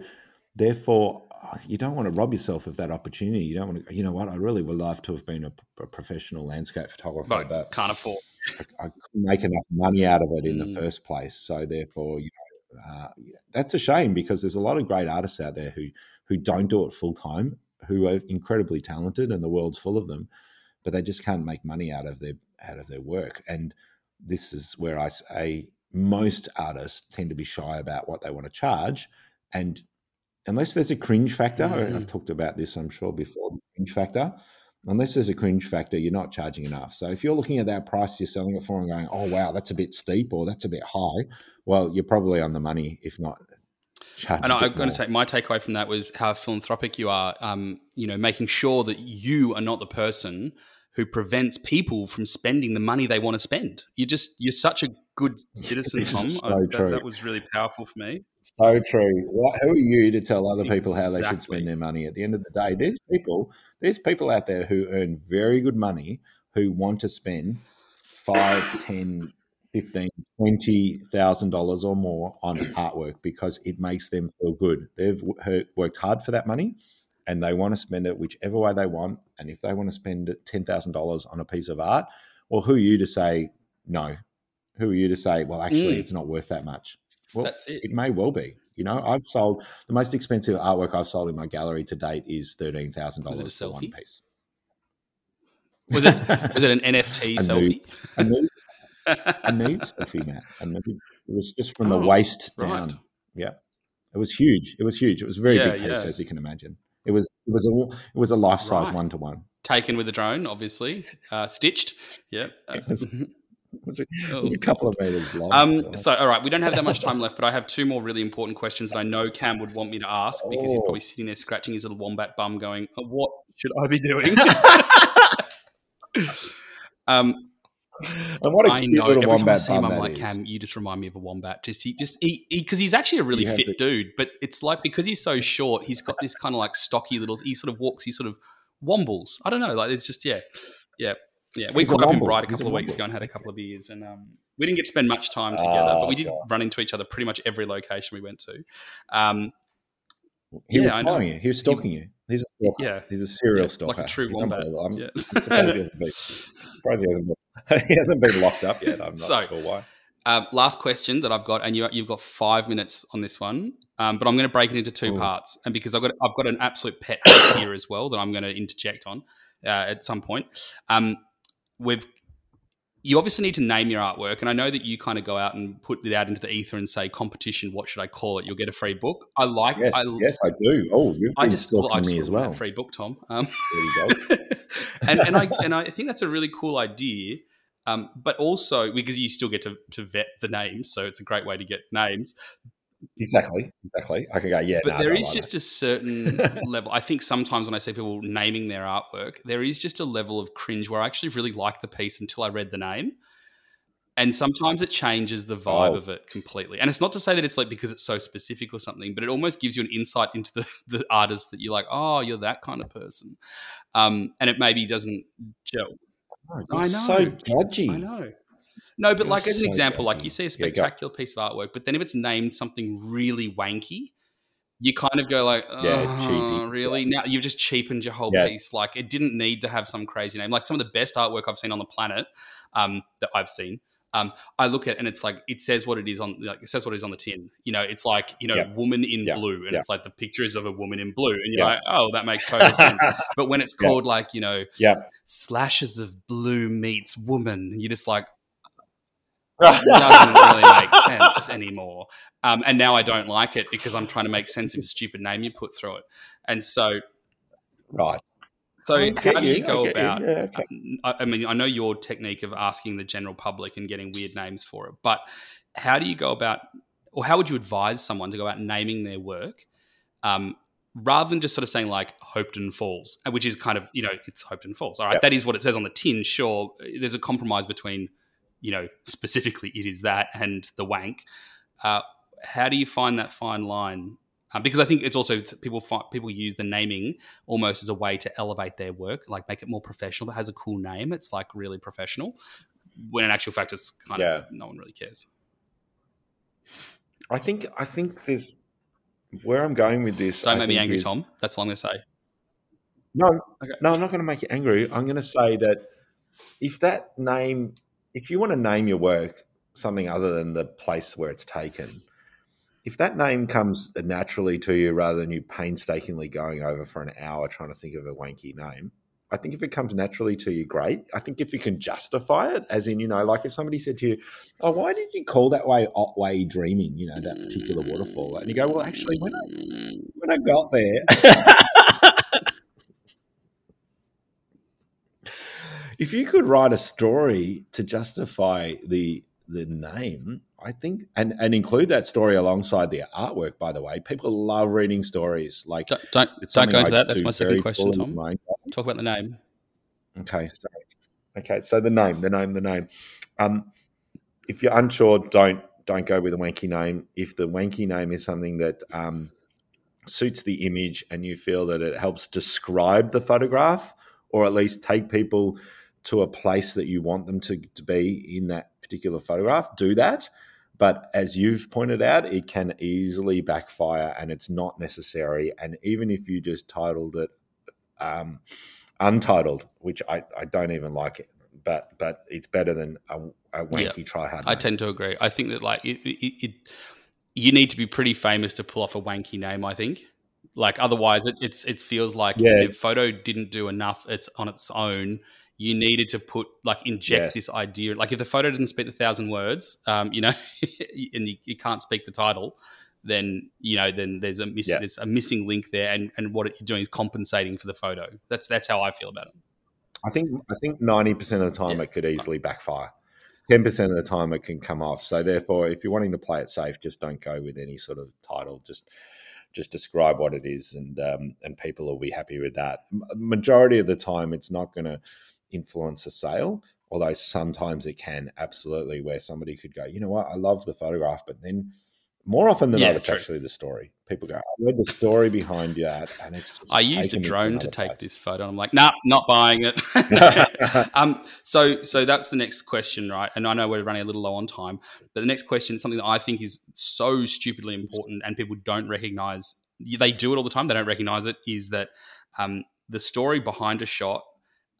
therefore, you don't want to rob yourself of that opportunity. You don't want to, you know what? I really would love to have been a, a professional landscape photographer, but, but can't afford. I, I, couldn't make enough money out of it in mm. the first place. So, therefore, you know, uh, that's a shame because there's a lot of great artists out there who who don't do it full time, who are incredibly talented, and the world's full of them, but they just can't make money out of their out of their work. And this is where I say most artists tend to be shy about what they want to charge. And unless there's a cringe factor, mm-hmm. I've talked about this, I'm sure, before the cringe factor. Unless there's a cringe factor, you're not charging enough. So if you're looking at that price you're selling it for and going, oh, wow, that's a bit steep or that's a bit high, well, you're probably on the money, if not and I'm going to say my takeaway from that was how philanthropic you are. Um, you know, making sure that you are not the person who prevents people from spending the money they want to spend. You're just you're such a good [laughs] citizen, Tom. So I, that, that, was really powerful for me. So true. What, who are you to tell other people exactly. how they should spend their money? At the end of the day, there's people there's people out there who earn very good money who want to spend five, [coughs] ten, fifteen, twenty thousand dollars or more on artwork because it makes them feel good. They've worked hard for that money and they want to spend it whichever way they want. And if they want to spend ten thousand dollars on a piece of art, well, who are you to say no? Who are you to say, well, actually, mm. it's not worth that much? Well, That's it. It may well be. You know, I've sold the most expensive artwork I've sold in my gallery to date is thirteen thousand dollars for one piece. Was it [laughs] was it an NFT a selfie? Nude, a, nude, a nude selfie, Matt. A nude. It was just from oh, the waist down. Yeah, it was huge. It was huge. It was a very yeah, big piece, yeah. as you can imagine. It was it was a it was a life size one to one. Taken with a drone, obviously, uh, stitched. Yeah. It was, it was, a, it was a couple of meters long. Um, so, all right, we don't have that much time left, but I have two more really important questions that I know Cam would want me to ask because he's probably sitting there scratching his little wombat bum, going, oh, "What should I be doing?" [laughs] [laughs] um, [laughs] and what a I know. Every time I see him, I'm like. Cam, you just remind me of a wombat. Just he, just he, because he, he's actually a really fit dude, but it's like because he's so short, he's got this kind of like stocky little. He sort of walks. He sort of wombles. I don't know. Like it's just yeah, yeah, yeah. We he's caught up in Bright a couple of weeks ago and had a couple of beers, and um, we didn't get to spend much time together, oh, but we did God. run into each other pretty much every location we went to. Um, he yeah, was following you. He was stalking he, you. He's a stalker. Yeah, he's a serial yeah, stalker. Like a true wombat. I'm, yeah. surprised, he surprised he hasn't been [laughs] he hasn't been locked up yet. I'm not so, sure why. Uh, last question that I've got, and you, have got five minutes on this one, um, but I'm going to break it into two Ooh. parts, and because I've got I've got an absolute pet [coughs] here as well that I'm going to interject on uh, at some point. Um, we've you obviously need to name your artwork. And I know that you kind of go out and put it out into the ether and say competition. What should I call it? You'll get a free book. I like. Yes, I, yes, I do. Oh, you've I been just, stalking well, I just me as well. Free book, Tom. Um, There you go. [laughs] and, and I [laughs] and I think that's a really cool idea. Um, but also because you still get to, to vet the names, so it's a great way to get names. exactly, exactly. I can go. Yeah, But nah, there like just a certain [laughs] level. I think sometimes when I see people naming their artwork, there is just a level of cringe where I actually really like the piece until I read the name. And sometimes it changes the vibe Oh. of it completely. And it's not to say that it's like because it's so specific or something, but it almost gives you an insight into the, [laughs] the artist that you're like, oh, you're that kind of person. Um, and it maybe doesn't gel. Oh, I you're So know. judgy. I know. No, but You're like as an so example, like you see a Yeah, spectacular piece of artwork, but then if it's named something really wanky, you kind of go like, Yeah, oh, cheesy. really? Now you've just cheapened your whole Yes. piece. Like it didn't need to have some crazy name. Like some of the best artwork I've seen on the planet um, that I've seen. Um, I look at and it's like it says what it is on like it says what it is on the tin. You know, it's like you know, Yeah. woman in Yeah. blue, and Yeah. it's like the pictures of a woman in blue, and you're like, oh, that makes total sense. [laughs] But when it's called like you know, Yeah. slashes of blue meets woman, you're just like, [laughs] it doesn't really make sense anymore. Um, and now I don't like it because I'm trying to make sense of the stupid name you put through it. And so, right. So how do you, you go get you. about? Yeah, okay. I, I mean, I know your technique of asking the general public and getting weird names for it, but how do you go about, or how would you advise someone to go about naming their work? Um, rather than just sort of saying like Hopetoun Falls, uh, which is kind of, you know, it's Hopetoun Falls. All right. Yep. That is what it says on the tin. Sure. There's a compromise between, you know, specifically it is that and the wank. Uh, how do you find that fine line? Um, because I think it's also people people use the naming almost as a way to elevate their work, like make it more professional. But has a cool name, it's like really professional. When in actual fact, it's kind Yeah. of no one really cares. I think I think there's where I'm going with this. Don't I make me angry, is- Tom. That's all I'm going to say. No, Okay. no, I'm not going to make you angry. I'm going to say that if that name, if you want to name your work something other than the place where it's taken, if that name comes naturally to you rather than you painstakingly going over for an hour trying to think of a wanky name, I think if it comes naturally to you, great. I think if you can justify it, as in, you know, like if somebody said to you, Oh, why did you call that way Otway Dreaming, you know, that particular waterfall? And you go, Well, actually, when I, when I got there, [laughs] if you could write a story to justify the the name, I think, and and include that story alongside the artwork. By the way, people love reading stories. Like Don't don't, it's don't go into I that. That's my second question, Tom. Talk about the name. Okay, sorry. Okay, so the name, the name, the name. Um, if you're unsure, don't don't go with a wanky name. If the wanky name is something that um, suits the image and you feel that it helps describe the photograph, or at least take people to a place that you want them to, to be in that particular photograph, do that. But as you've pointed out, it can easily backfire and it's not necessary. And even if you just titled it um, untitled, which I, I don't even like it, but but it's better than a, a wanky try hard. I tend to agree. I think that like it, it, it, you need to be pretty famous to pull off a wanky name. I think, like otherwise, it it's it feels like Yeah. if photo didn't do enough. It's on its own. You needed to put like inject Yes. this idea. Like if the photo didn't speak the thousand words, um, you know, [laughs] and you, you can't speak the title, then you know then there's a miss, Yeah. there's a missing link there, and and what you're doing is compensating for the photo. That's that's how I feel about it. I think I think ninety percent of the time Yeah. it could easily backfire. Ten percent of the time it can come off. So therefore, if you're wanting to play it safe, just don't go with any sort of title. Just just describe what it is, and um, and people will be happy with that. Majority of the time, it's not going to influence a sale. Although sometimes it can absolutely, where somebody could go, you know what, I love the photograph, but then more often than Yeah, not, it's true. actually the story. People go, I read the story behind that, and it's. Just I used a drone to take place." this photo. I'm like, nah, not buying it. [laughs] [laughs] um, so, so that's the next question, right? And I know we're running a little low on time, but the next question is something that I think is so stupidly important, and people don't recognize. They do it all the time. They don't recognize it. Is that um, the story behind a shot?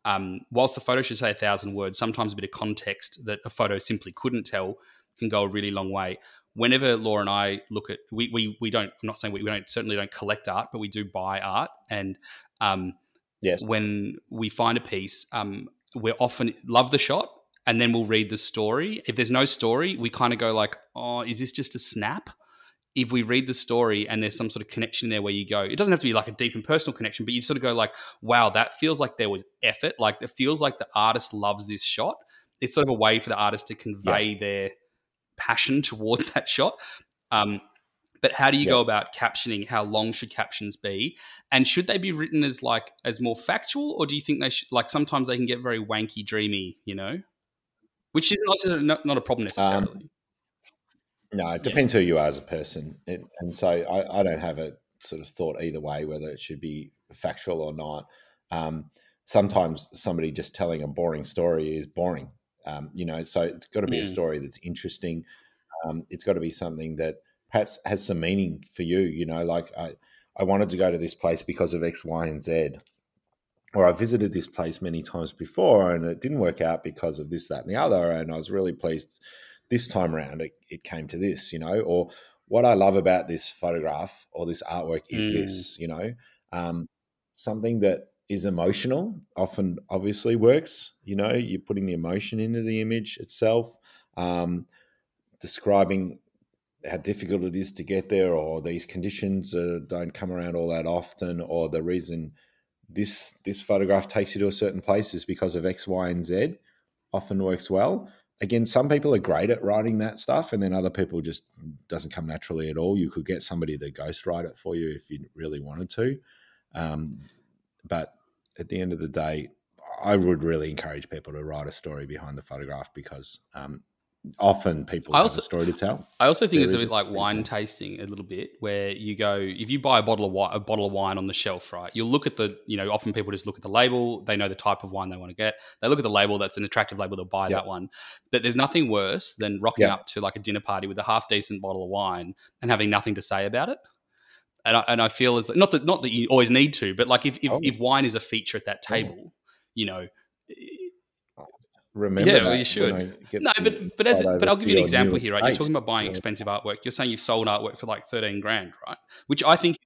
Um, whilst the photo should say a thousand words, sometimes a bit of context that a photo simply couldn't tell can go a really long way. Whenever Laura and I look at, we we, we don't. I'm not saying we, we don't certainly don't collect art, but we do buy art, and um, Yes. when we find a piece, um, we often love the shot, and then we'll read the story. If there's no story, we kind of go like, "Oh, is this just a snap?" If we read the story and there's some sort of connection there where you go, it doesn't have to be like a deep and personal connection, but you sort of go like, "Wow, that feels like there was effort. Like it feels like the artist loves this shot." It's sort of a way for the artist to convey yeah. their passion [laughs] towards that shot. Um, but how do you go about captioning? How long should captions be? And should they be written as like as more factual, or do you think they should like sometimes they can get very wanky, dreamy? You know, which is not not, not a problem necessarily. Um, no, it depends yeah. who you are as a person, it, and so I, I, don't have a sort of thought either way whether it should be factual or not. Um, sometimes somebody just telling a boring story is boring, um, you know. So it's got to be mm. a story that's interesting. Um, it's got to be something that perhaps has some meaning for you. You know, like I, I wanted to go to this place because of X, Y, and Z, or I visited this place many times before and it didn't work out because of this, that, and the other. And I was really pleased this time around it, it came to this, you know, or what I love about this photograph or this artwork is mm. this, you know, um, something that is emotional often obviously works, you know, you're putting the emotion into the image itself. Um, describing how difficult it is to get there, or these conditions uh, don't come around all that often, or the reason this this photograph takes you to a certain place is because of X, Y, and Z. Often works well. Again, some people are great at writing that stuff, and then other people just doesn't come naturally at all. You could get somebody to ghostwrite it for you if you really wanted to, um, but at the end of the day, I would really encourage people to write a story behind the photograph because um, often people I also, have a story to tell. I also think there it's a bit like wine tasting a little bit, where you go if you buy a bottle of wine, a bottle of wine on the shelf, right? You'll look at the you know often people just look at the label, they know the type of wine they want to get. They look at the label, that's an attractive label, they'll buy yep. that one. But there's nothing worse than rocking yep. up to like a dinner party with a half decent bottle of wine and having nothing to say about it. And I, and I feel as not that not that you always need to, but like if if, oh. if wine is a feature at that mm. table, oh. you know remember. Yeah, well, you should. No, but but as but I'll give you an example here. Right, you're talking about buying expensive artwork. You're saying you've sold artwork for like thirteen grand, right? Which I think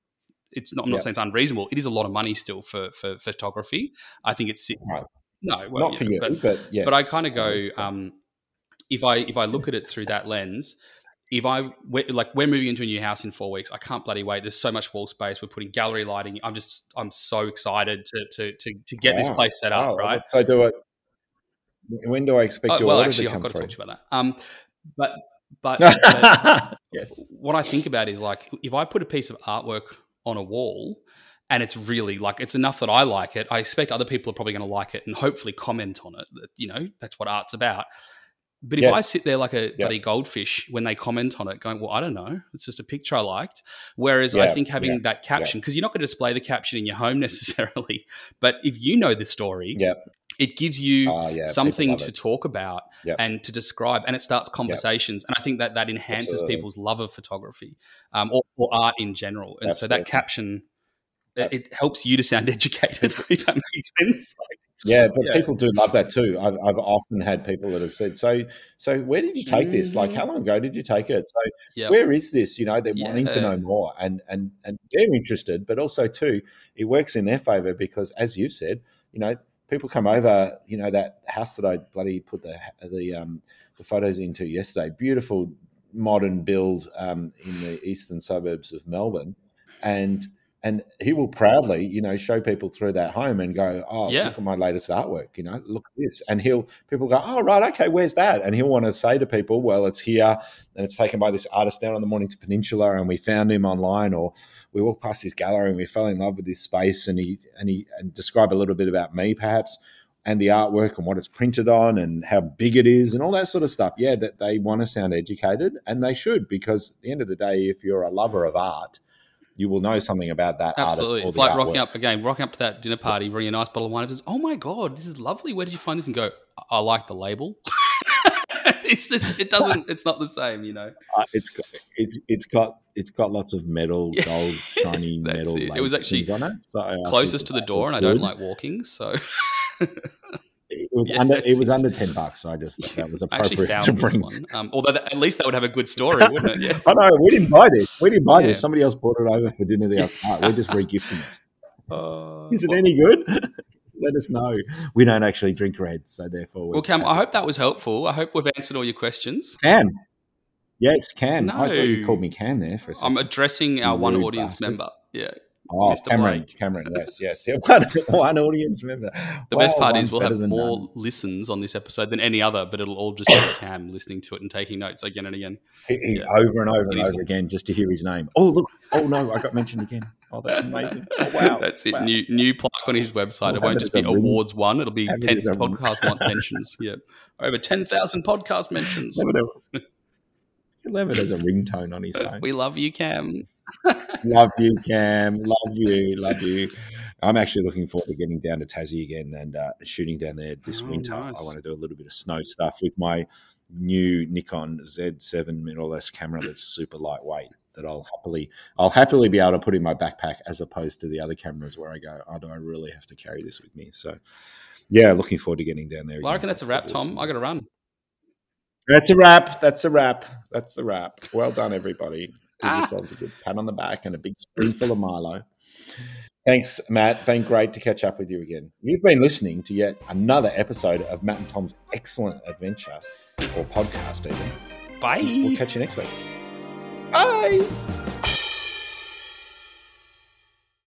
it's not. I'm not saying it's unreasonable. It is a lot of money still for for photography. I think it's right. no, well, not for you, but, but yes, but I kind of go. Um, if I if I look at it through that lens, if I like we're moving into a new house in four weeks, I can't bloody wait. There's so much wall space. We're putting gallery lighting. I'm just I'm so excited to to to, to get wow. this place set up. Wow. Right. So do it when do I expect oh, your well, order actually, to come I've got to talk to you about that. Um, but but, [laughs] but yes, what I think about is like if I put a piece of artwork on a wall and it's really like it's enough that I like it, I expect other people are probably going to like it and hopefully comment on it. You know, that's what art's about. But if yes. I sit there like a yep. bloody goldfish when they comment on it, going, "Well, I don't know, it's just a picture I liked." Whereas I think having that caption, because you're not going to display the caption in your home necessarily, [laughs] but if you know the story, it gives you uh, yeah, something to talk about yep. and to describe and it starts conversations yep. and i think that that enhances Absolutely. people's love of photography um, or, or, art in general and Absolutely. so that caption it, it, helps you to sound [laughs] educated [laughs] if that makes sense like, yeah but yeah. people do love that too I've, I've, often had people that have said so so where did you take this like how mm-hmm. long ago did you take it so where is this you know they're yeah. wanting to know more and and and they're interested but also too it works in their favor because as you've said you know people come over. You know that house that I bloody put the the um, the photos into yesterday. Beautiful modern build um, in the eastern suburbs of Melbourne, and and he will proudly, you know, show people through that home and go, "Oh, yeah. look at my latest artwork." You know, look at this, and he'll people go, "Oh, right, okay, where's that?" And he'll want to say to people, "Well, it's here, and it's taken by this artist down on the Mornington Peninsula, and we found him online, or we walked past his gallery and we fell in love with this space." And he and he and describe a little bit about me, perhaps, and the artwork and what it's printed on and how big it is and all that sort of stuff. Yeah, that they want to sound educated, and they should, because at the end of the day, if you're a lover of art you will know something about that Absolutely. artist. It's like rocking up again, rocking up to that dinner party, bringing a nice bottle of wine. And says, "Oh my god, this is lovely. Where did you find this?" And go, "I, like the label." [laughs] it's this. It doesn't. [laughs] It's not the same, you know. Uh, it's got, it's it's got it's got lots of metal, gold, shiny [laughs] metal. It. it. was actually on it, so closest to the door, and I don't like walking, so. It was yeah, under it was under ten bucks. So I just thought that was appropriate to bring. One. Um, although that, at least that would have a good story, [laughs] wouldn't it? Yeah. I know we didn't buy this. We didn't buy yeah. this. Somebody else brought it over for dinner the other night. We're just [laughs] regifting it. Uh, Is it well, any good? [laughs] let us know. We don't actually drink red, so therefore. Well, Cam, I hope that was helpful. I hope we've answered all your questions. Cam. Yes, Cam. No. I thought you called me Cam there for a second. I'm addressing our You one audience bastard. member. Yeah. Oh, Mr. Cameron, Blake. Cameron, yes, yes. Yeah, one, one audience member. The best part is we'll have more none. listens on this episode than any other, but it'll all just be [coughs] Cam listening to it and taking notes again and again. He- he- Yeah. over and over It and is- over again just to hear his name. Oh, look. Oh, no, I got mentioned again. Oh, that's [laughs] amazing. Oh, wow. That's it. Wow. New new plaque on his website. We'll it won't just be ring- awards one. It'll be it pen, a- podcast one [laughs] mentions. Yeah, over ten thousand podcast mentions. It- he'll [laughs] have it as a ringtone on his phone. We love you, Cam. Love you, Cam. Love you. Love you. I'm actually looking forward to getting down to Tassie again and uh, shooting down there this Oh, winter. nice. I want to do a little bit of snow stuff with my new Nikon Z7 mirrorless camera that's super lightweight. That I'll happily, I'll happily be able to put in my backpack as opposed to the other cameras where I go, oh, do I really have to carry this with me? So, yeah, looking forward to getting down there. Well, I reckon that's a wrap, Tom. I got to run. That's a wrap. That's a wrap. That's a wrap. Well done, everybody. Give Ah. yourselves a good pat on the back and a big spoonful of Milo. Thanks, Matt. Been great to catch up with you again. You've been listening to yet another episode of Matt and Tom's excellent adventure or podcast, even. Bye. We'll catch you next week. Bye.